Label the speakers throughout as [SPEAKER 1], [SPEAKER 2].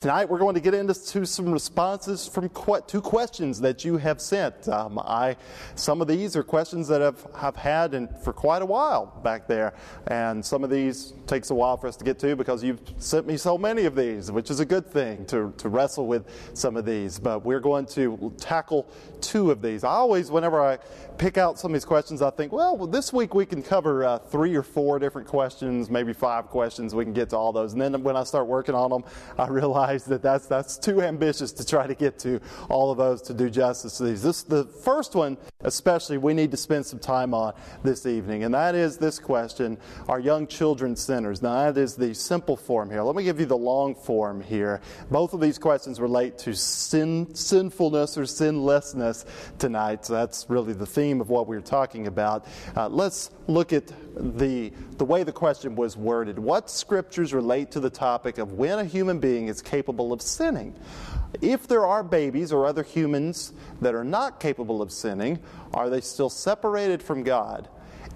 [SPEAKER 1] Tonight, we're going to get into some responses from que- two questions that you have sent. Um, I, some of these are questions that I've, have had in, for quite a while back there, and some of these takes a while for us to get to because you've sent me so many of these, which is a good thing to, to wrestle with some of these. But we're going to tackle two of these. I always, whenever I pick out some of these questions, I think, well, this week we can cover uh, three or four different questions, maybe five questions. We can get to all those, and then when I start working on them, I realize realize that that's, that's too ambitious to try to get to all of those to do justice to these. This, the first one, especially, we need to spend some time on this evening, and that is this question Are young children sinners? Now, that is the simple form here. Let me give you the long form here. Both of these questions relate to sin, sinfulness or sinlessness tonight. So that's really the theme of what we're talking about. Uh, let's look at the, the way the question was worded. What scriptures relate to the topic of when a human being is capable of sinning? If there are babies or other humans that are not capable of sinning, are they still separated from God?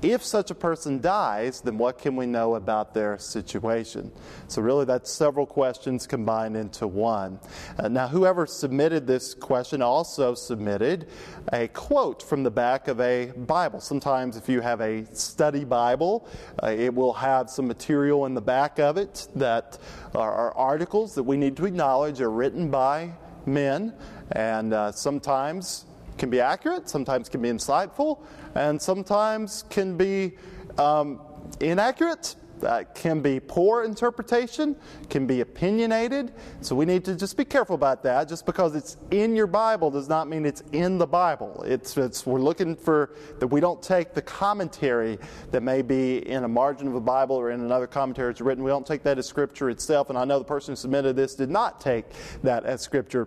[SPEAKER 1] If such a person dies, then what can we know about their situation? So, really, that's several questions combined into one. Uh, now, whoever submitted this question also submitted a quote from the back of a Bible. Sometimes, if you have a study Bible, uh, it will have some material in the back of it that are, are articles that we need to acknowledge are written by men, and uh, sometimes can be accurate, sometimes can be insightful, and sometimes can be um, inaccurate. That can be poor interpretation, can be opinionated. So we need to just be careful about that. Just because it's in your Bible does not mean it's in the Bible. It's, it's we're looking for that we don't take the commentary that may be in a margin of a Bible or in another commentary that's written. We don't take that as Scripture itself. And I know the person who submitted this did not take that as Scripture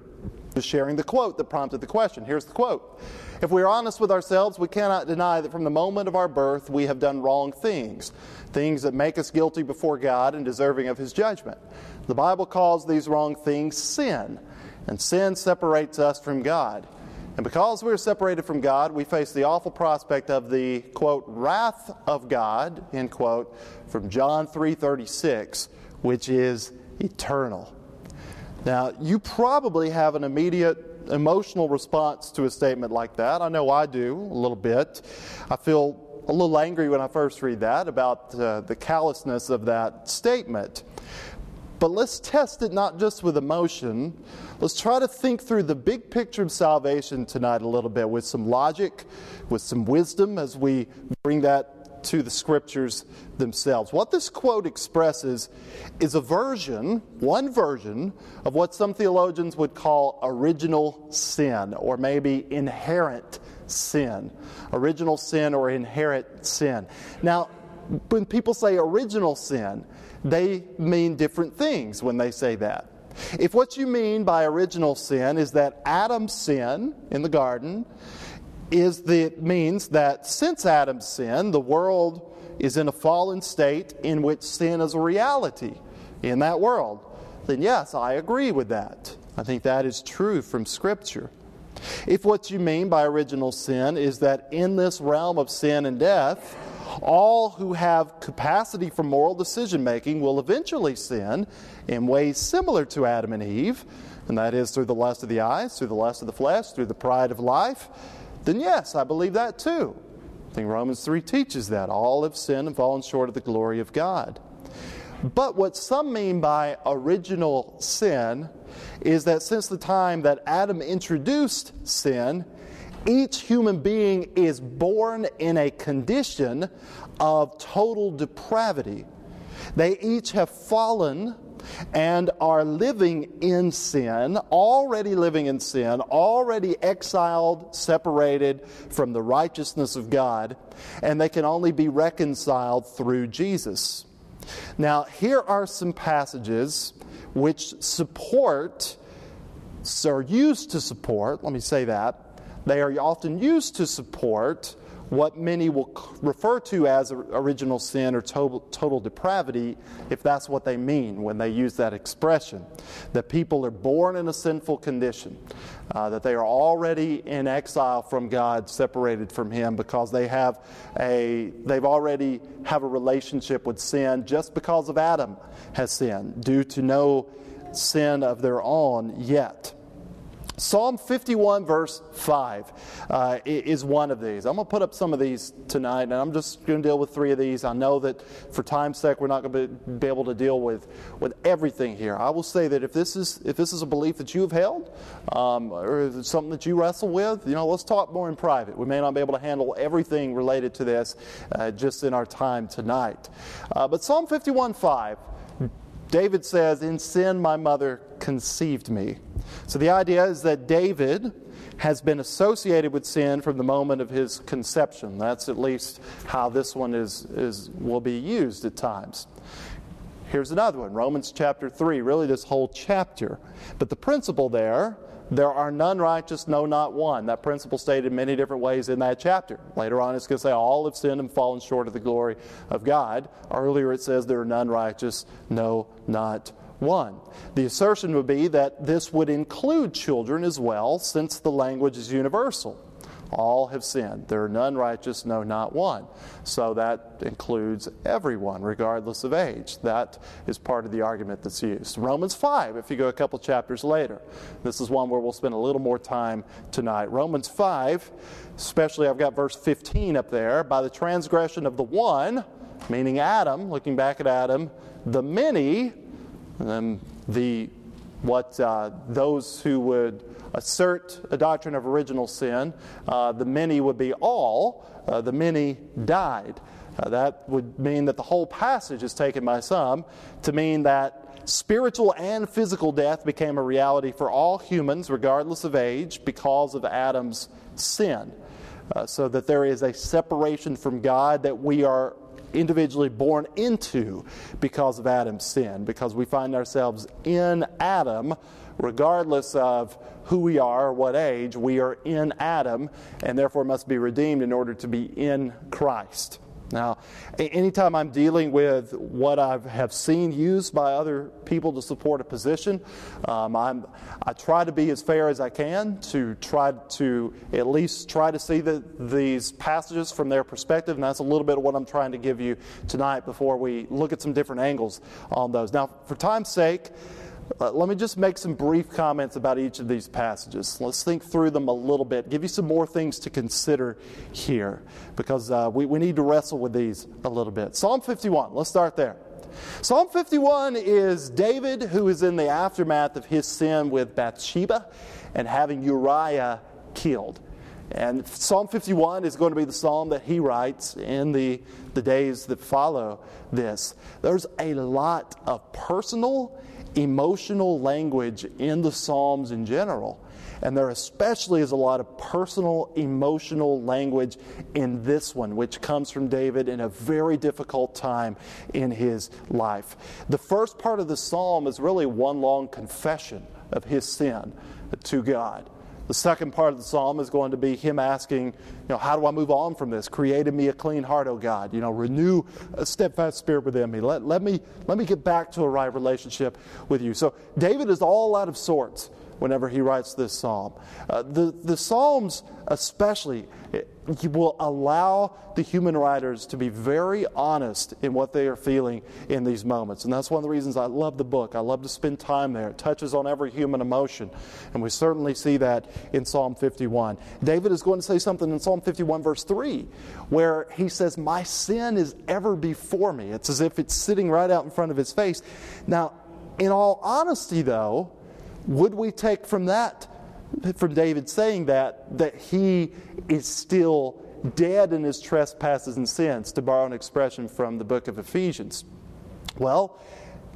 [SPEAKER 1] sharing the quote that prompted the question. Here's the quote If we are honest with ourselves, we cannot deny that from the moment of our birth we have done wrong things, things that make us guilty before God and deserving of His judgment. The Bible calls these wrong things sin, and sin separates us from God. And because we're separated from God, we face the awful prospect of the quote wrath of God, end quote, from John 3:36, which is eternal. Now, you probably have an immediate emotional response to a statement like that. I know I do a little bit. I feel a little angry when I first read that about uh, the callousness of that statement. But let's test it not just with emotion. Let's try to think through the big picture of salvation tonight a little bit with some logic, with some wisdom as we bring that to the scriptures themselves. What this quote expresses is a version, one version, of what some theologians would call original sin, or maybe inherent sin. Original sin or inherent sin. Now, when people say original sin, they mean different things when they say that. If what you mean by original sin is that Adam's sin in the garden is the means that since Adam's sin, the world is in a fallen state in which sin is a reality in that world, then yes, I agree with that. I think that is true from Scripture. If what you mean by original sin is that in this realm of sin and death, all who have capacity for moral decision making will eventually sin in ways similar to Adam and Eve, and that is through the lust of the eyes, through the lust of the flesh, through the pride of life, then yes, I believe that too. I think Romans 3 teaches that. All have sinned and fallen short of the glory of God. But what some mean by original sin is that since the time that Adam introduced sin, each human being is born in a condition of total depravity. They each have fallen and are living in sin, already living in sin, already exiled, separated from the righteousness of God, and they can only be reconciled through Jesus. Now, here are some passages which support, are used to support, let me say that, they are often used to support what many will refer to as original sin or total, total, depravity, if that's what they mean when they use that expression. That people are born in a sinful condition, uh, that they are already in exile from God, separated from Him, because they have a they've already have a relationship with sin just because of Adam has sinned, due to no sin of their own yet. Psalm 51, verse 5, uh, is one of these. I'm going to put up some of these tonight, and I'm just going to deal with three of these. I know that for time's sake, we're not going to be able to deal with, with everything here. I will say that if this is, if this is a belief that you have held, um, or something that you wrestle with, you know, let's talk more in private. We may not be able to handle everything related to this uh, just in our time tonight. Uh, but Psalm 51, 5, David says, In sin my mother conceived me. So the idea is that David has been associated with sin from the moment of his conception. That's at least how this one is, is will be used at times. Here's another one, Romans chapter 3, really this whole chapter. But the principle there there are none righteous, no, not one. That principle stated many different ways in that chapter. Later on, it's going to say, All have sinned and fallen short of the glory of God. Earlier, it says, There are none righteous, no, not one. The assertion would be that this would include children as well, since the language is universal. All have sinned. There are none righteous, no, not one. So that includes everyone, regardless of age. That is part of the argument that's used. Romans 5, if you go a couple chapters later, this is one where we'll spend a little more time tonight. Romans 5, especially I've got verse 15 up there, by the transgression of the one, meaning Adam, looking back at Adam, the many, and the what uh, those who would assert a doctrine of original sin, uh, the many would be all, uh, the many died. Uh, that would mean that the whole passage is taken by some to mean that spiritual and physical death became a reality for all humans, regardless of age, because of Adam's sin. Uh, so that there is a separation from God that we are individually born into because of Adam's sin, because we find ourselves in Adam regardless of who we are or what age, we are in Adam and therefore must be redeemed in order to be in Christ. Now, anytime I'm dealing with what I have seen used by other people to support a position, um, i try to be as fair as I can to try to at least try to see the, these passages from their perspective, and that's a little bit of what I'm trying to give you tonight before we look at some different angles on those. Now, for time's sake, uh, let me just make some brief comments about each of these passages. Let's think through them a little bit, give you some more things to consider here, because uh, we, we need to wrestle with these a little bit. Psalm 51, let's start there. Psalm 51 is David who is in the aftermath of his sin with Bathsheba and having Uriah killed. And Psalm 51 is going to be the psalm that he writes in the, the days that follow this. There's a lot of personal emotional language in the Psalms in general. And there especially is a lot of personal, emotional language in this one, which comes from David in a very difficult time in his life. The first part of the psalm is really one long confession of his sin to God. The second part of the psalm is going to be him asking, you know, how do I move on from this? Create in me a clean heart, O God. You know, renew a steadfast spirit within me. Let, let me. let me get back to a right relationship with you. So David is all out of sorts whenever he writes this psalm. Uh, the, the Psalms, especially, will allow the human writers to be very honest in what they are feeling in these moments. And that's one of the reasons I love the book. I love to spend time there. It touches on every human emotion. And we certainly see that in Psalm 51. David is going to say something in Psalm 51, verse 3, where he says, My sin is ever before me. It's as if it's sitting right out in front of his face. Now, in all honesty, though, would we take from that, from David saying that, that he is still dead in his trespasses and sins, to borrow an expression from the book of Ephesians? Well,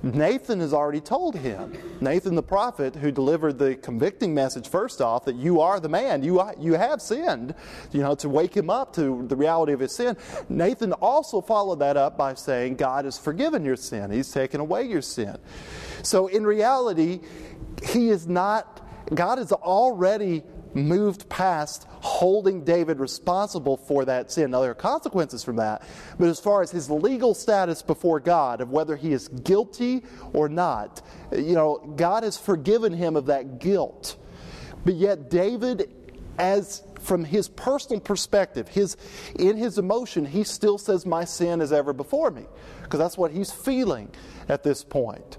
[SPEAKER 1] Nathan has already told him, Nathan the prophet, who delivered the convicting message first off, that you are the man, you, you have sinned, you know, to wake him up to the reality of his sin. Nathan also followed that up by saying, God has forgiven your sin, He's taken away your sin. So in reality, he is not, God has already moved past holding David responsible for that sin. Now, there are consequences from that, but as far as his legal status before God, of whether he is guilty or not, you know, God has forgiven him of that guilt. But yet, David, as from his personal perspective, his, in his emotion, he still says, My sin is ever before me, because that's what he's feeling at this point.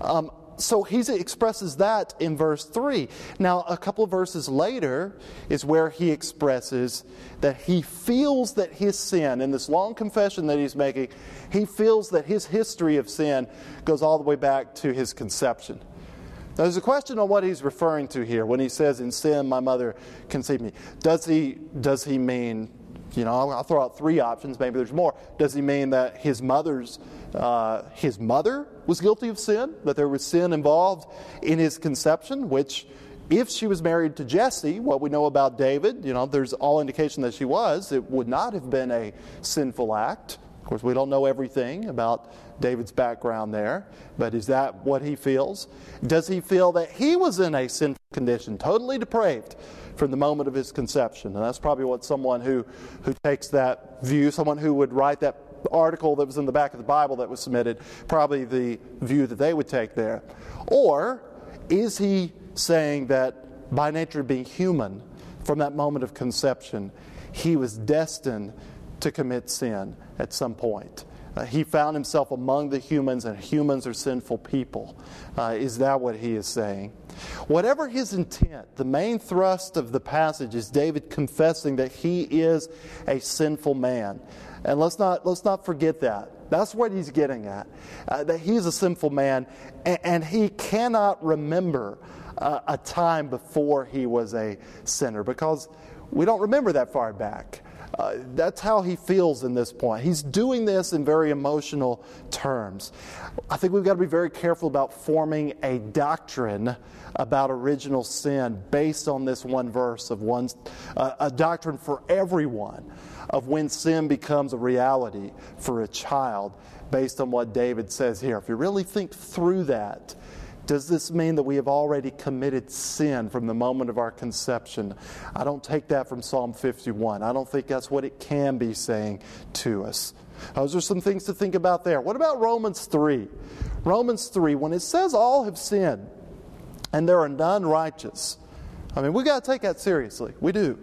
[SPEAKER 1] Um, so he expresses that in verse 3. Now, a couple of verses later is where he expresses that he feels that his sin, in this long confession that he's making, he feels that his history of sin goes all the way back to his conception. Now, there's a question on what he's referring to here when he says, In sin, my mother conceived me. Does he, does he mean, you know, I'll, throw out three options, maybe there's more. Does he mean that his mother's uh, his mother was guilty of sin, that there was sin involved in his conception, which, if she was married to Jesse, what we know about David, you know, there's all indication that she was, it would not have been a sinful act. Of course, we don't know everything about David's background there, but is that what he feels? Does he feel that he was in a sinful condition, totally depraved from the moment of his conception? And that's probably what someone who, who takes that view, someone who would write that article that was in the back of the Bible that was submitted, probably the view that they would take there. Or is he saying that by nature being human, from that moment of conception, he was destined to commit sin at some point? Uh, he found himself among the humans, and humans are sinful people. Uh, is that what he is saying? Whatever his intent, the main thrust of the passage is David confessing that he is a sinful man. And let's not, let's not forget that. That's what he's getting at. Uh, that he's a sinful man and, and he cannot remember uh, a time before he was a sinner because we don't remember that far back. Uh, that's how he feels in this point. He's doing this in very emotional terms. I think we've got to be very careful about forming a doctrine about original sin based on this one verse of one, uh, a doctrine for everyone of when sin becomes a reality for a child based on what David says here. If you really think through that, does this mean that we have already committed sin from the moment of our conception? I don't take that from Psalm 51. I don't think that's what it can be saying to us. Those are some things to think about there. What about Romans 3? Romans 3, when it says all have sinned and there are none righteous, I mean, we got to take that seriously. We do.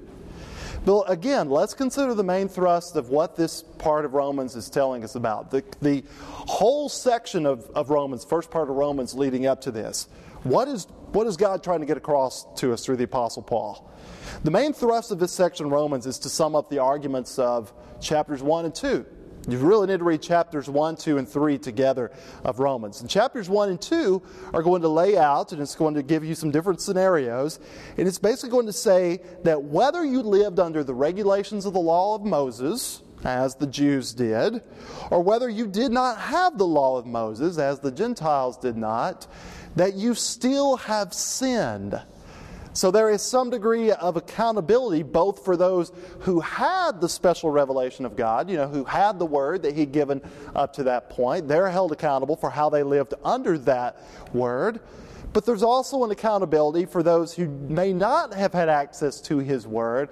[SPEAKER 1] But again, let's consider the main thrust of what this part of Romans is telling us about. The, the whole section of, of Romans, first part of Romans leading up to this, what is, what is God trying to get across to us through the Apostle Paul? The main thrust of this section, Romans, is to sum up the arguments of chapters 1 and 2. You really need to read chapters 1, 2, and 3 together of Romans. And chapters 1 and 2 are going to lay out, and it's going to give you some different scenarios. And it's basically going to say that whether you lived under the regulations of the law of Moses, as the Jews did, or whether you did not have the law of Moses, as the Gentiles did not, that you still have sinned so there is some degree of accountability both for those who had the special revelation of God, you know, who had the word that He'd given up to that point. They're held accountable for how they lived under that word. But there's also an accountability for those who may not have had access to His Word,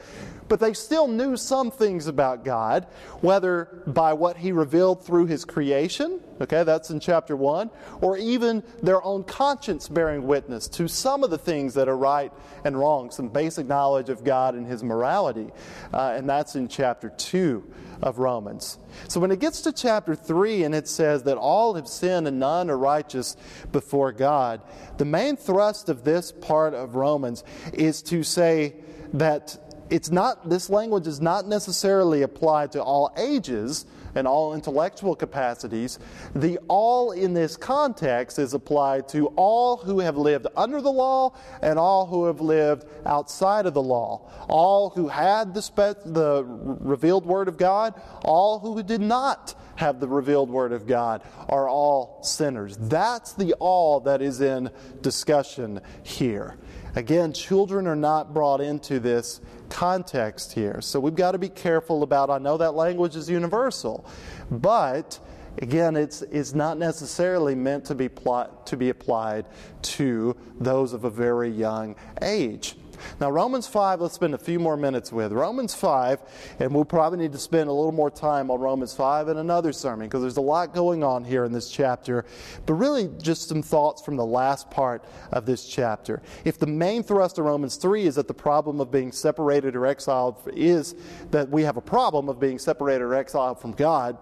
[SPEAKER 1] but they still knew some things about God, whether by what He revealed through His creation, okay, that's in chapter 1, or even their own conscience bearing witness to some of the things that are right and wrong, some basic knowledge of God and His morality, uh, and that's in chapter 2 of Romans. So when it gets to chapter 3 and it says that all have sinned and none are righteous before God, the main thrust of this part of Romans is to say that it's not this language is not necessarily applied to all ages and all intellectual capacities. The all in this context is applied to all who have lived under the law and all who have lived outside of the law. All who had the, spe- the revealed Word of God, all who did not have the revealed Word of God are all sinners. That's the all that is in discussion here. Again, children are not brought into this context here. So we've got to be careful about, I know that language is universal, but again, it's, it's not necessarily meant to be, pl- to be applied to those of a very young age. Now, Romans 5, let's spend a few more minutes with. Romans 5, and we'll probably need to spend a little more time on Romans 5 in another sermon because there's a lot going on here in this chapter. But really, just some thoughts from the last part of this chapter. If the main thrust of Romans 3 is that the problem of being separated or exiled is that we have a problem of being separated or exiled from God,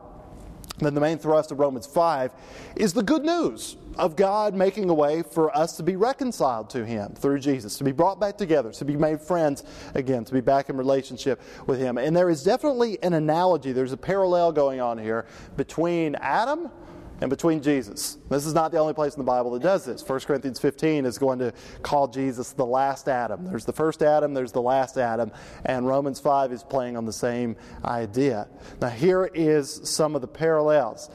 [SPEAKER 1] then the main thrust of Romans 5 is the good news of God making a way for us to be reconciled to Him through Jesus, to be brought back together, to be made friends again, to be back in relationship with Him. And there is definitely an analogy, there's a parallel going on here between Adam and between Jesus. This is not the only place in the Bible that does this. 1 Corinthians 15 is going to call Jesus the last Adam. There's the first Adam, there's the last Adam, and Romans 5 is playing on the same idea. Now, here is some of the parallels.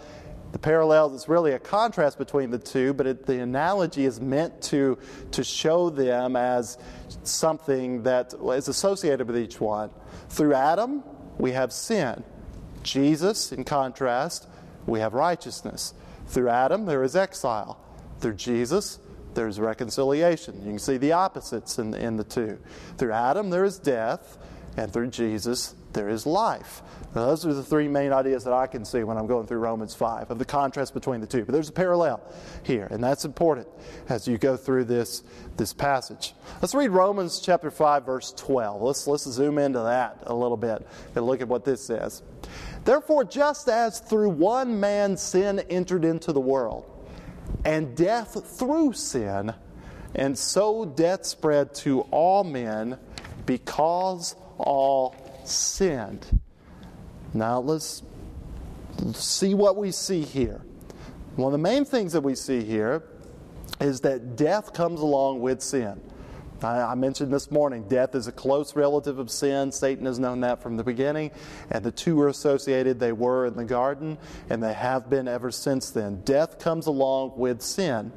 [SPEAKER 1] The parallels, it's really a contrast between the two, but it, the analogy is meant to, to show them as something that is associated with each one. Through Adam, we have sin. Jesus, in contrast, we have righteousness. Through Adam, there is exile. Through Jesus, there's reconciliation. You can see the opposites in, in the two. Through Adam, there is death, and through Jesus, there is life. Now, those are the three main ideas that I can see when I'm going through Romans 5 of the contrast between the two. But there's a parallel here, and that's important as you go through this, this passage. Let's read Romans chapter 5, verse 12. Let's, let's zoom into that a little bit and look at what this says. Therefore, just as through one man sin entered into the world, and death through sin, and so death spread to all men because all sinned. Now let's see what we see here. One of the main things that we see here is that death comes along with sin. I, mentioned this morning, death is a close relative of sin. Satan has known that from the beginning, and the two are associated. They were in the garden, and they have been ever since then. Death comes along with sin.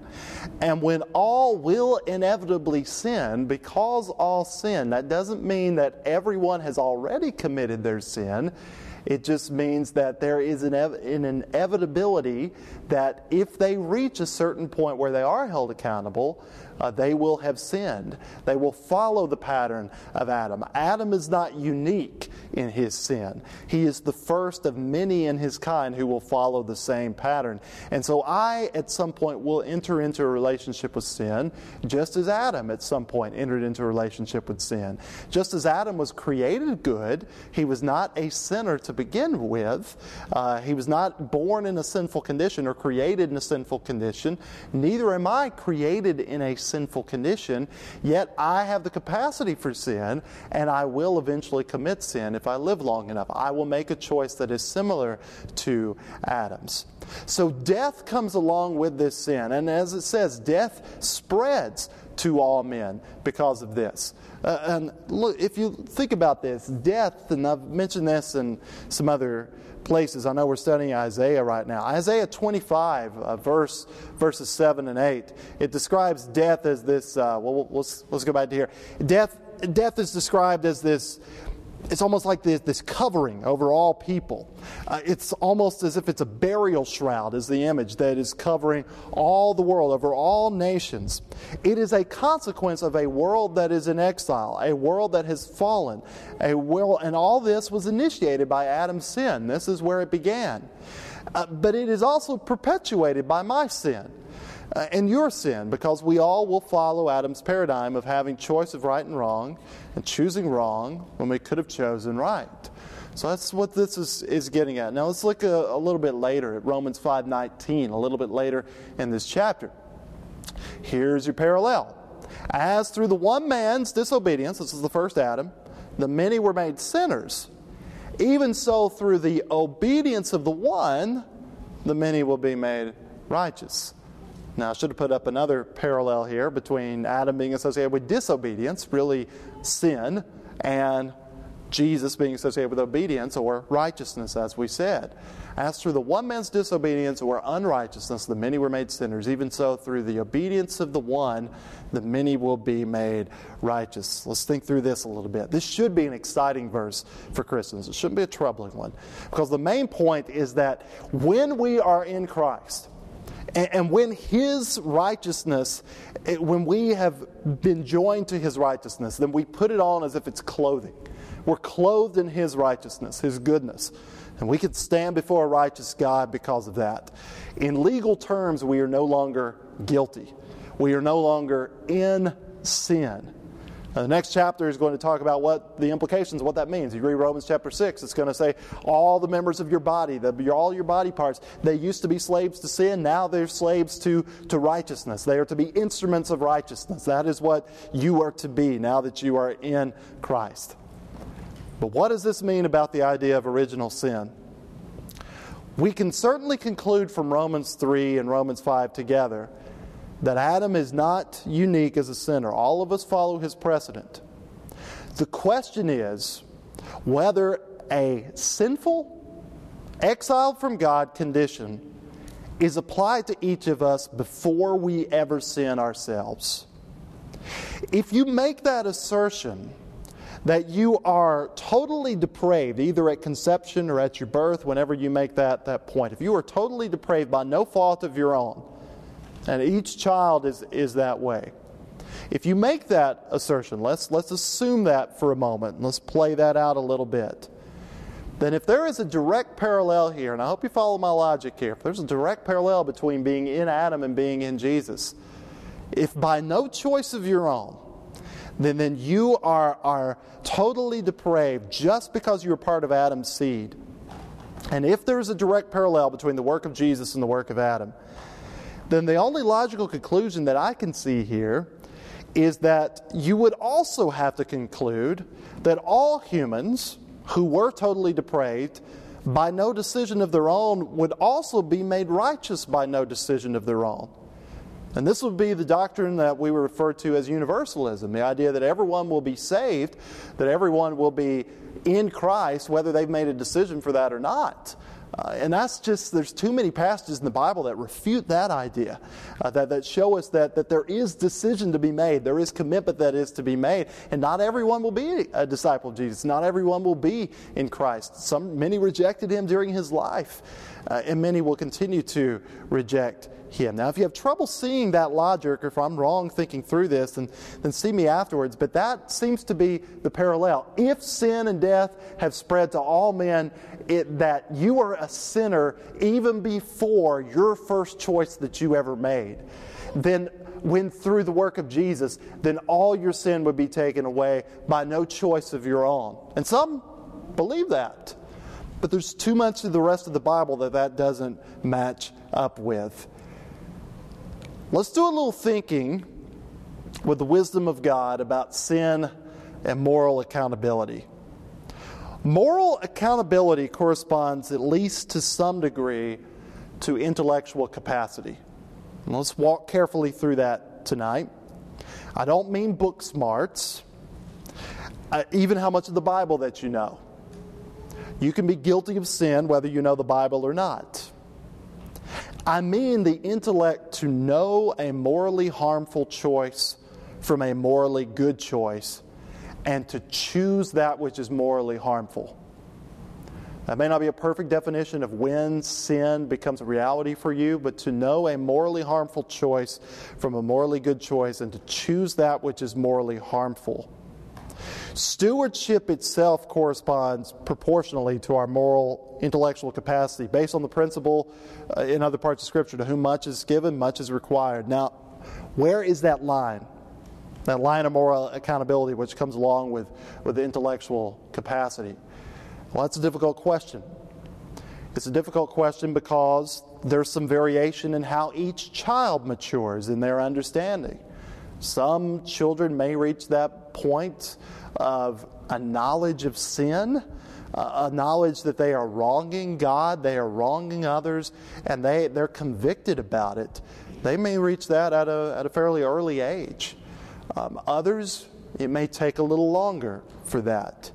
[SPEAKER 1] And when all will inevitably sin, because all sin, that doesn't mean that everyone has already committed their sin. It just means that there is an, an inevitability that if they reach a certain point where they are held accountable, uh, they will have sinned. They will follow the pattern of Adam. Adam is not unique in his sin, he is the first of many in his kind who will follow the same pattern. And so I, at some point, will enter into a relationship with sin, just as Adam, at some point, entered into a relationship with sin. Just as Adam was created good, he was not a sinner to begin with. Uh, he was not born in a sinful condition or created in a sinful condition. Neither am I created in a sinful condition, yet I have the capacity for sin, and I will eventually commit sin if I live long enough. I will make a choice that is similar to Adam's. So death comes along with this sin, and as it says, death spreads to all men because of this. Uh, and look, if you think about this, death, and I've mentioned this in some other places. I know we're studying Isaiah right now. Isaiah 25, uh, verse, verses 7 and 8, it describes death as this, uh, well, let's, let's go back to here. Death, death is described as this it's almost like this, this covering over all people. Uh, it's almost as if it's a burial shroud, is the image that is covering all the world, over all nations. It is a consequence of a world that is in exile, a world that has fallen, a world, and all this was initiated by Adam's sin. This is where it began. Uh, but it is also perpetuated by my sin uh, and your sin, because we all will follow Adam's paradigm of having choice of right and wrong and choosing wrong when we could have chosen right. So that's what this is, is getting at. Now let's look a, a little bit later at Romans 5:19, a little bit later in this chapter. Here's your parallel. As through the one man's disobedience, this is the first Adam, the many were made sinners. Even so, through the obedience of the one, the many will be made righteous. Now, I should have put up another parallel here between Adam being associated with disobedience, really sin, and Jesus being associated with obedience or righteousness, as we said. As through the one man's disobedience or unrighteousness, the many were made sinners, even so through the obedience of the one, the many will be made righteous. Let's think through this a little bit. This should be an exciting verse for Christians. It shouldn't be a troubling one. Because the main point is that when we are in Christ, and, when His righteousness, eh, when we have been joined to His righteousness, then we put it on as if it's clothing. We're clothed in His righteousness, His goodness. And we can stand before a righteous God because of that. In legal terms, we are no longer guilty. We are no longer in sin. The next chapter is going to talk about what the implications, of what that means. You read Romans chapter 6, it's going to say all the members of your body, the, all your body parts, they used to be slaves to sin, now they're slaves to, to righteousness. They are to be instruments of righteousness. That is what you are to be now that you are in Christ. But what does this mean about the idea of original sin? We can certainly conclude from Romans 3 and Romans 5 together that Adam is not unique as a sinner. All of us follow his precedent. The question is whether a sinful, exiled from God condition is applied to each of us before we ever sin ourselves. If you make that assertion, that you are totally depraved, either at conception or at your birth, whenever you make that, that point, if you are totally depraved by no fault of your own, and each child is, is that way. If you make that assertion, let's, let's assume that for a moment, and let's play that out a little bit. Then, if there is a direct parallel here, and I hope you follow my logic here, if there's a direct parallel between being in Adam and being in Jesus, if by no choice of your own, then, then you are, are totally depraved just because you're part of Adam's seed. And if there's a direct parallel between the work of Jesus and the work of Adam, then the only logical conclusion that I can see here is that you would also have to conclude that all humans who were totally depraved by no decision of their own would also be made righteous by no decision of their own. And this would be the doctrine that we refer to as universalism the idea that everyone will be saved, that everyone will be in Christ, whether they've made a decision for that or not. Uh, and that's just, there's too many passages in the Bible that refute that idea, uh, that, that show us that, that there is decision to be made, there is commitment that is to be made, and not everyone will be a disciple of Jesus. Not everyone will be in Christ. Some, many rejected him during his life, uh, and many will continue to reject him. Now, if you have trouble seeing that logic, or if I'm wrong thinking through this, then, then see me afterwards. But that seems to be the parallel. If sin and death have spread to all men, it, that you are a sinner even before your first choice that you ever made, then when through the work of Jesus, then all your sin would be taken away by no choice of your own. And some believe that. But there's too much of the rest of the Bible that that doesn't match up with. Let's do a little thinking with the wisdom of God about sin and moral accountability. Moral accountability corresponds, at least to some degree, to intellectual capacity. And let's walk carefully through that tonight. I don't mean book smarts, uh, even how much of the Bible that you know. You can be guilty of sin whether you know the Bible or not. I mean the intellect to know a morally harmful choice from a morally good choice and to choose that which is morally harmful. That may not be a perfect definition of when sin becomes a reality for you, but to know a morally harmful choice from a morally good choice and to choose that which is morally harmful. Stewardship itself corresponds proportionally to our moral intellectual capacity based on the principle uh, in other parts of Scripture to whom much is given, much is required. Now, where is that line? That line of moral accountability which comes along with, with intellectual capacity? Well, that's a difficult question. It's a difficult question because there's some variation in how each child matures in their understanding. Some children may reach that point of a knowledge of sin, a knowledge that they are wronging God, they are wronging others, and they, they're convicted about it. They may reach that at a, at a fairly early age. Um, others, it may take a little longer for that.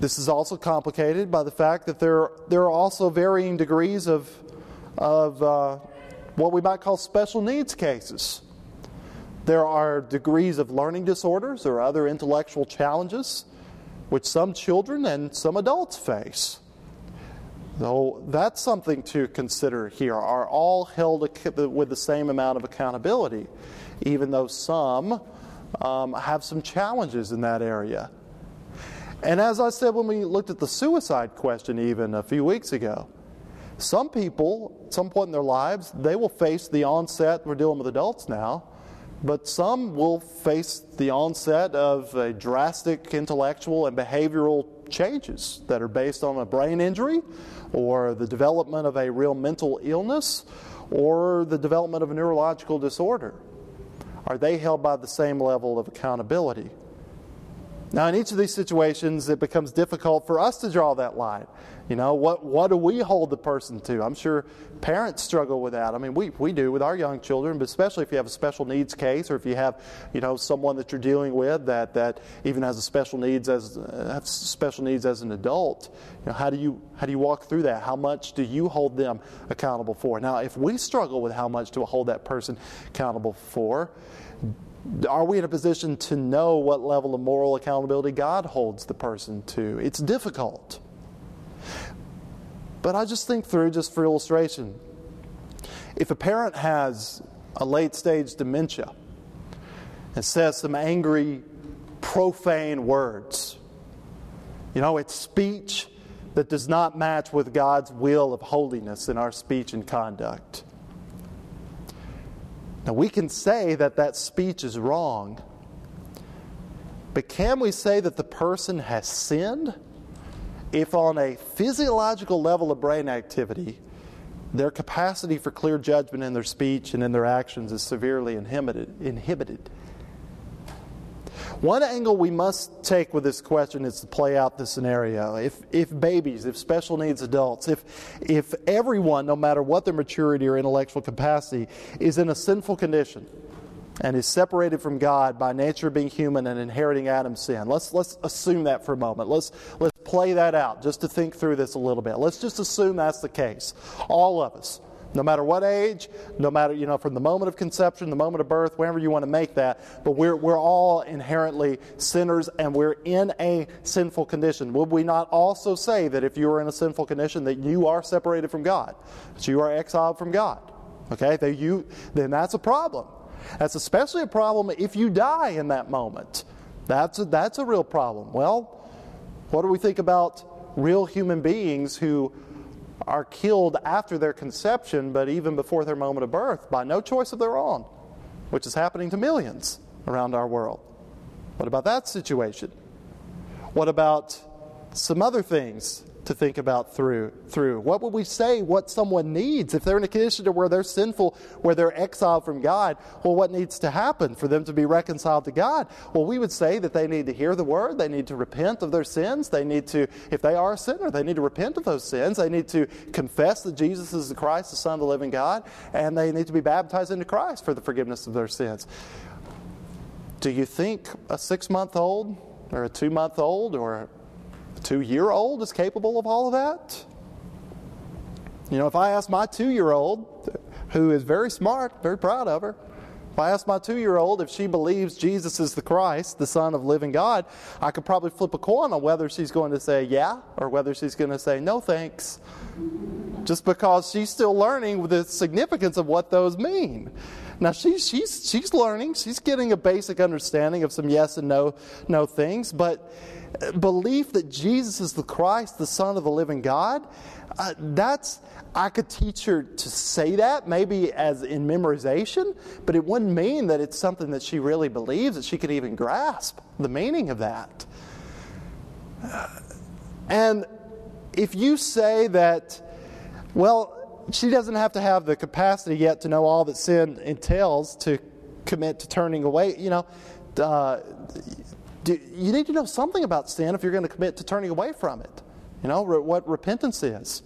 [SPEAKER 1] This is also complicated by the fact that there, there are also varying degrees of, of uh, what we might call special needs cases. There are degrees of learning disorders or other intellectual challenges which some children and some adults face. So that's something to consider here. Are all held with the same amount of accountability, even though some um, have some challenges in that area? And as I said when we looked at the suicide question, even a few weeks ago, some people, at some point in their lives, they will face the onset, we're dealing with adults now, but some will face the onset of a drastic intellectual and behavioral changes that are based on a brain injury or the development of a real mental illness or the development of a neurological disorder. Are they held by the same level of accountability? Now, in each of these situations, it becomes difficult for us to draw that line. You know, what, what do we hold the person to? I'm sure parents struggle with that. I mean, we, we do with our young children, but especially if you have a special needs case or if you have, you know, someone that you're dealing with that, that even has a special needs as uh, special needs as an adult. You know, how do you how do you walk through that? How much do you hold them accountable for? Now, if we struggle with how much to hold that person accountable for, are we in a position to know what level of moral accountability God holds the person to? It's difficult. But I just think through, just for illustration, if a parent has a late stage dementia and says some angry, profane words, you know, it's speech that does not match with God's will of holiness in our speech and conduct. Now, we can say that that speech is wrong, but can we say that the person has sinned? if on a physiological level of brain activity, their capacity for clear judgment in their speech and in their actions is severely inhibited. inhibited. One angle we must take with this question is to play out the scenario. If, if babies, if special needs adults, if, if everyone, no matter what their maturity or intellectual capacity, is in a sinful condition, and is separated from God by nature being human and inheriting Adam's sin. Let's, let's assume that for a moment. Let's, let's play that out just to think through this a little bit. Let's just assume that's the case. All of us. No matter what age, no matter, you know, from the moment of conception, the moment of birth, wherever you want to make that, but we're, we're all inherently sinners and we're in a sinful condition. Would we not also say that if you are in a sinful condition, that you are separated from God, that you are exiled from God? Okay, that you, then that's a problem. That's especially a problem if you die in that moment. That's a, that's a real problem. Well, what do we think about real human beings who are killed after their conception, but even before their moment of birth by no choice of their own, which is happening to millions around our world? What about that situation? What about some other things to think about through through. What would we say what someone needs if they're in a condition to where they're sinful, where they're exiled from God? Well, what needs to happen for them to be reconciled to God? Well, we would say that they need to hear the word, they need to repent of their sins, they need to, if they are a sinner, they need to repent of those sins, they need to confess that Jesus is the Christ, the Son of the living God, and they need to be baptized into Christ for the forgiveness of their sins. Do you think a six month old or a two month old or two year old is capable of all of that? You know, if I ask my two year old, who is very smart, very proud of her, if I ask my two year old if she believes Jesus is the Christ, the Son of living God, I could probably flip a coin on whether she's going to say yeah or whether she's going to say no thanks. Just because she's still learning the significance of what those mean. Now she's she's she's learning, she's getting a basic understanding of some yes and no no things, but belief that Jesus is the Christ, the Son of the living God, uh, that's I could teach her to say that maybe as in memorization, but it wouldn't mean that it's something that she really believes that she could even grasp the meaning of that. Uh, and if you say that, well, she doesn't have to have the capacity yet to know all that sin entails to commit to turning away, you know, uh, do, you need to know something about sin if you're going to commit to turning away from it. You know, re- what repentance is.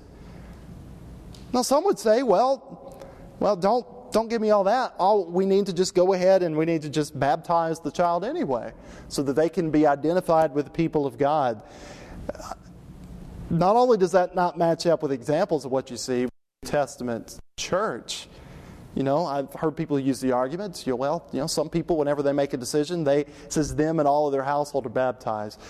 [SPEAKER 1] Now, some would say, well, well, don't don't give me all that. All we need to just go ahead and we need to just baptize the child anyway, so that they can be identified with the people of God. Not only does that not match up with examples of what you see Testament church, you know, I've heard people use the argument, you know, well, you know, some people, whenever they make a decision, they says them and all of their household are baptized.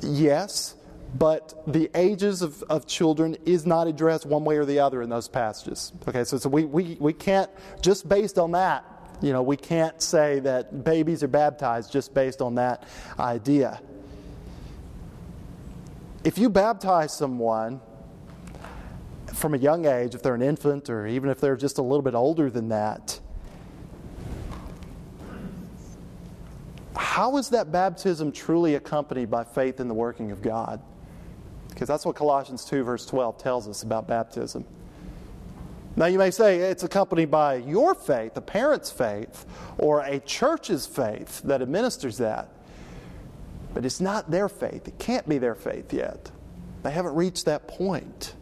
[SPEAKER 1] Yes, but the ages of, of children is not addressed one way or the other in those passages. Okay, so, so we, we, we can't, just based on that, you know, we can't say that babies are baptized just based on that idea. If you baptize someone, from a young age, if they're an infant or even if they're just a little bit older than that, how is that baptism truly accompanied by faith in the working of God? Because that's what Colossians 2, verse 12 tells us about baptism. Now, you may say it's accompanied by your faith, a parent's faith, or a church's faith that administers that. But it's not their faith. It can't be their faith yet. They haven't reached that point.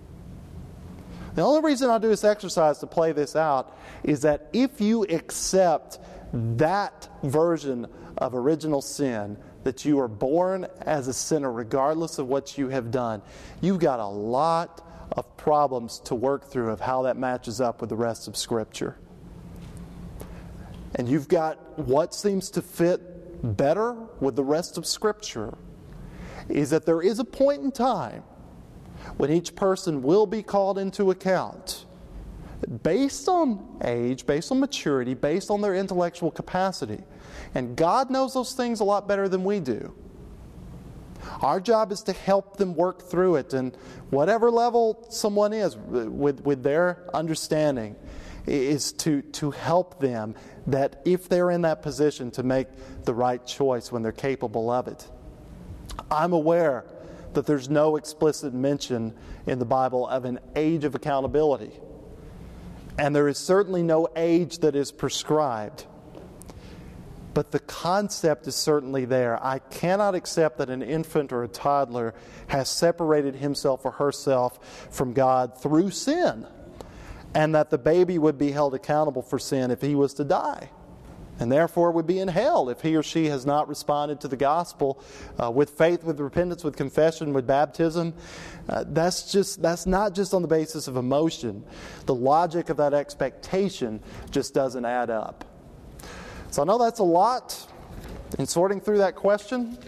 [SPEAKER 1] The only reason I do this exercise to play this out is that if you accept that version of original sin, that you are born as a sinner regardless of what you have done, you've got a lot of problems to work through of how that matches up with the rest of Scripture. And you've got what seems to fit better with the rest of Scripture is that there is a point in time when each person will be called into account based on age, based on maturity, based on their intellectual capacity. And God knows those things a lot better than we do. Our job is to help them work through it, and whatever level someone is with, with their understanding, is to, to help them that if they're in that position to make the right choice when they're capable of it. I'm aware that there's no explicit mention in the Bible of an age of accountability. And there is certainly no age that is prescribed. But the concept is certainly there. I cannot accept that an infant or a toddler has separated himself or herself from God through sin, and that the baby would be held accountable for sin if he was to die and therefore would be in hell if he or she has not responded to the gospel uh, with faith, with repentance, with confession, with baptism. Uh, that's just that's not just on the basis of emotion. The logic of that expectation just doesn't add up. So I know that's a lot in sorting through that question,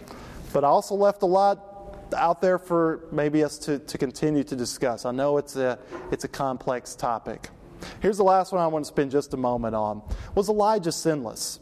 [SPEAKER 1] but I also left a lot out there for maybe us to, to continue to discuss. I know it's a it's a complex topic. Here's the last one I want to spend just a moment on. Was Elijah sinless?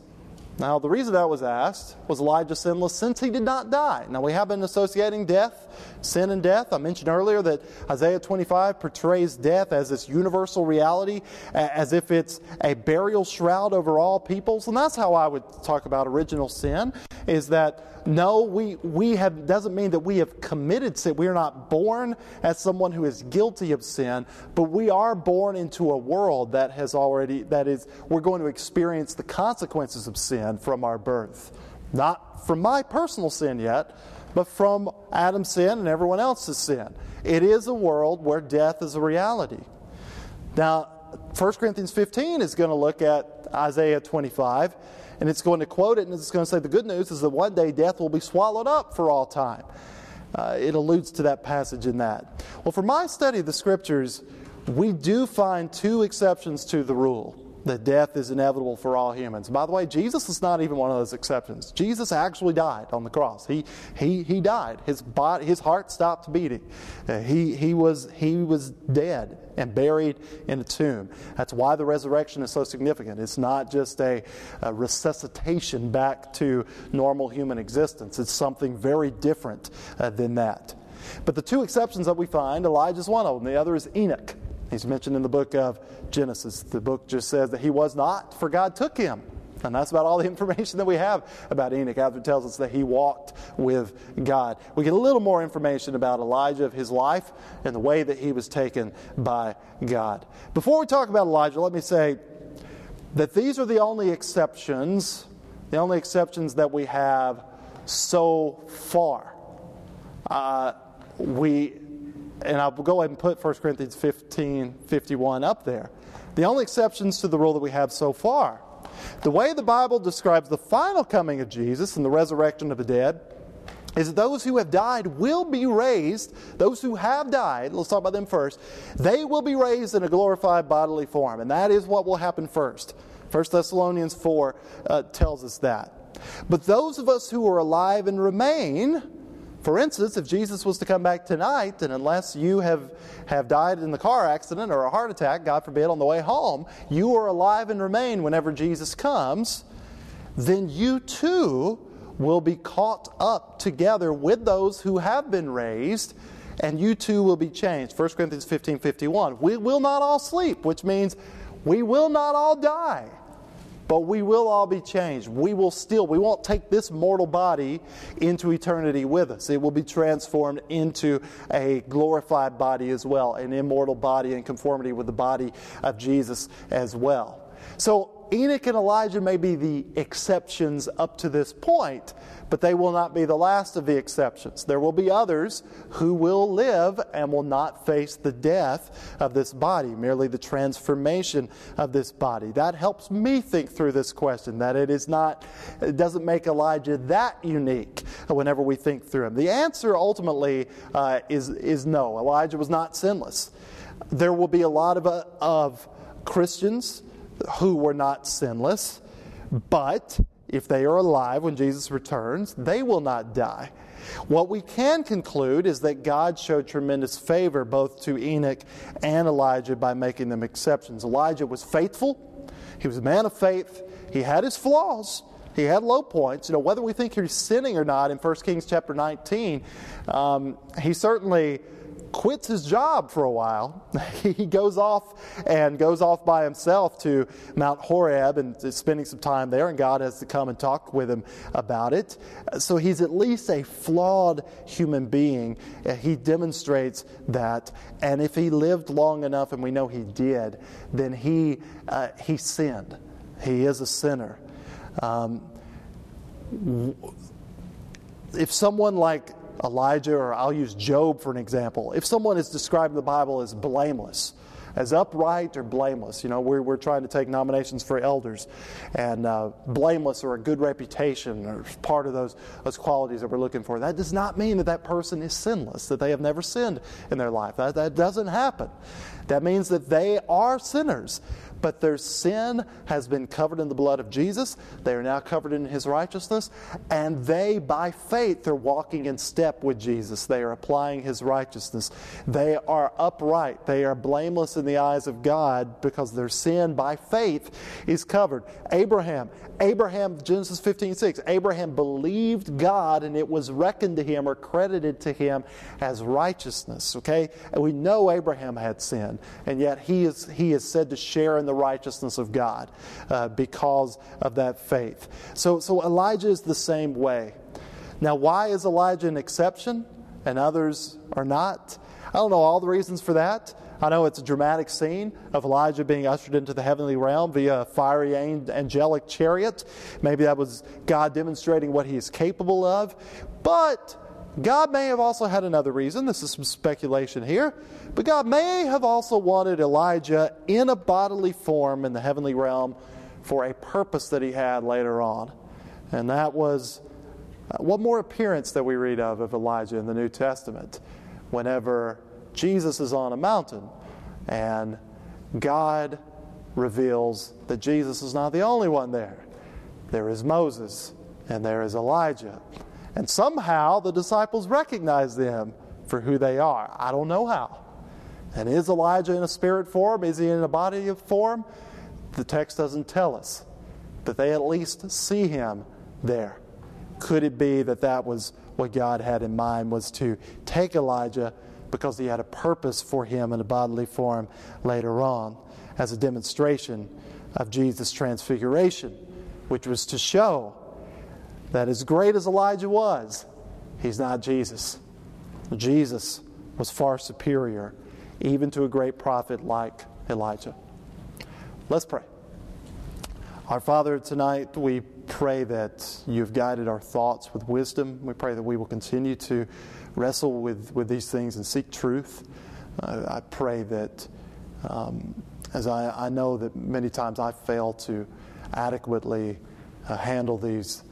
[SPEAKER 1] Now, the reason that was asked was Elijah sinless since he did not die. Now, we have been associating death, sin and death. I mentioned earlier that Isaiah 25 portrays death as this universal reality, as if it's a burial shroud over all peoples. And that's how I would talk about original sin, is that no, we, we have, doesn't mean that we have committed sin. We are not born as someone who is guilty of sin, but we are born into a world that has already, that is, we're going to experience the consequences of sin from our birth. Not from my personal sin yet, but from Adam's sin and everyone else's sin. It is a world where death is a reality. Now, 1 Corinthians 15 is going to look at Isaiah 25 and it's going to quote it and it's going to say the good news is that one day death will be swallowed up for all time. Uh, it alludes to that passage in that. Well, for my study of the scriptures, we do find two exceptions to the rule that death is inevitable for all humans. By the way, Jesus is not even one of those exceptions. Jesus actually died on the cross. He, he, he died. His, body, his heart stopped beating. Uh, he, he, was, he was dead and buried in a tomb. That's why the resurrection is so significant. It's not just a, a resuscitation back to normal human existence, it's something very different uh, than that. But the two exceptions that we find, Elijah is one of them, the other is Enoch. He's mentioned in the book of Genesis. The book just says that he was not, for God took him. And that's about all the information that we have about Enoch after tells us that he walked with God. We get a little more information about Elijah, of his life, and the way that he was taken by God. Before we talk about Elijah, let me say that these are the only exceptions, the only exceptions that we have so far. Uh, we and I'll go ahead and put 1 Corinthians 15 51 up there. The only exceptions to the rule that we have so far. The way the Bible describes the final coming of Jesus and the resurrection of the dead is that those who have died will be raised. Those who have died, let's talk about them first, they will be raised in a glorified bodily form. And that is what will happen first. 1 Thessalonians 4 uh, tells us that. But those of us who are alive and remain, for instance, if Jesus was to come back tonight, and unless you have, have died in the car accident or a heart attack, God forbid, on the way home, you are alive and remain whenever Jesus comes, then you too will be caught up together with those who have been raised, and you too will be changed. 1 Corinthians 15 51. We will not all sleep, which means we will not all die but we will all be changed. We will still, we won't take this mortal body into eternity with us. It will be transformed into a glorified body as well, an immortal body in conformity with the body of Jesus as well. So Enoch and Elijah may be the exceptions up to this point, but they will not be the last of the exceptions. There will be others who will live and will not face the death of this body, merely the transformation of this body. That helps me think through this question, that it is not, it doesn't make Elijah that unique whenever we think through him. The answer ultimately uh, is, is no. Elijah was not sinless. There will be a lot of, uh, of Christians who were not sinless, but if they are alive when Jesus returns, they will not die. What we can conclude is that God showed tremendous favor both to Enoch and Elijah by making them exceptions. Elijah was faithful, he was a man of faith, he had his flaws. He had low points. You know, whether we think he's sinning or not in 1 Kings chapter 19, um, he certainly quits his job for a while. he goes off and goes off by himself to Mount Horeb and is spending some time there, and God has to come and talk with him about it. So he's at least a flawed human being. He demonstrates that, and if he lived long enough, and we know he did, then he uh, he sinned. He is a sinner. Um, if someone like Elijah, or I'll use Job for an example. If someone is described in the Bible as blameless, as upright or blameless, you know, we're, we're trying to take nominations for elders, and uh, blameless or a good reputation or part of those, those qualities that we're looking for. That does not mean that that person is sinless, that they have never sinned in their life. That, that doesn't happen. That means that they are sinners but their sin has been covered in the blood of Jesus. They are now covered in his righteousness, and they, by faith, are walking in step with Jesus. They are applying his righteousness. They are upright. They are blameless in the eyes of God because their sin, by faith, is covered. Abraham, Abraham, Genesis 15 6, Abraham believed God, and it was reckoned to him or credited to him as righteousness. Okay? And we know Abraham had sinned, and yet he is, he is said to share in the the righteousness of God uh, because of that faith. So, so Elijah is the same way. Now, why is Elijah an exception and others are not? I don't know all the reasons for that. I know it's a dramatic scene of Elijah being ushered into the heavenly realm via a fiery angelic chariot. Maybe that was God demonstrating what he is capable of. But God may have also had another reason. This is some speculation here. But God may have also wanted Elijah in a bodily form in the heavenly realm for a purpose that he had later on. And that was uh, one more appearance that we read of of Elijah in the New Testament. Whenever Jesus is on a mountain and God reveals that Jesus is not the only one there. There is Moses and there is Elijah. And somehow the disciples recognize them for who they are. I don't know how. And is Elijah in a spirit form? Is he in a body of form? The text doesn't tell us. But they at least see him there. Could it be that that was what God had in mind was to take Elijah because he had a purpose for him in a bodily form later on as a demonstration of Jesus' transfiguration, which was to show that as great as Elijah was, he's not Jesus. Jesus was far superior, even to a great prophet like Elijah. Let's pray. Our Father, tonight we pray that you've guided our thoughts with wisdom. We pray that we will continue to wrestle with, with these things and seek truth. Uh, I pray that, um, as I, I, know that many times I fail to adequately uh, handle these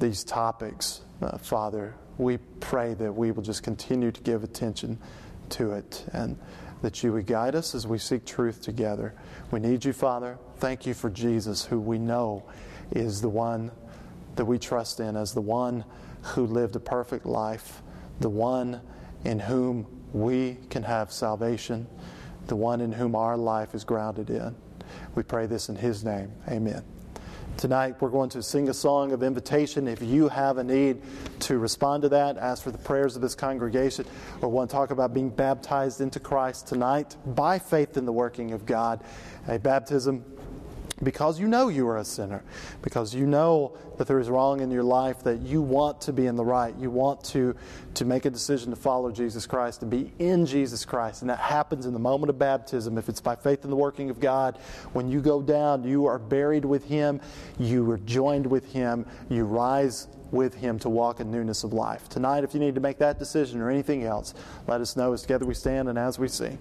[SPEAKER 1] these topics, uh, Father, we pray that we will just continue to give attention to it and that you would guide us as we seek truth together. We need you, Father. Thank you for Jesus, who we know is the one that we trust in as the one who lived a perfect life, the one in whom we can have salvation, the one in whom our life is grounded in. We pray this in His name. Amen. Tonight, we're going to sing a song of invitation. If you have a need to respond to that, ask for the prayers of this congregation, or want to talk about being baptized into Christ tonight by faith in the working of God, a baptism because you know you are a sinner, because you know that there is wrong in your life, that you want to be in the right. You want to, to make a decision to follow Jesus Christ, to be in Jesus Christ. And that happens in the moment of baptism. If it's by faith in the working of God, when you go down, you are buried with Him, you are joined with Him, you rise with Him to walk in newness of life. Tonight, if you need to make that decision or anything else, let us know as together we stand and as we sing.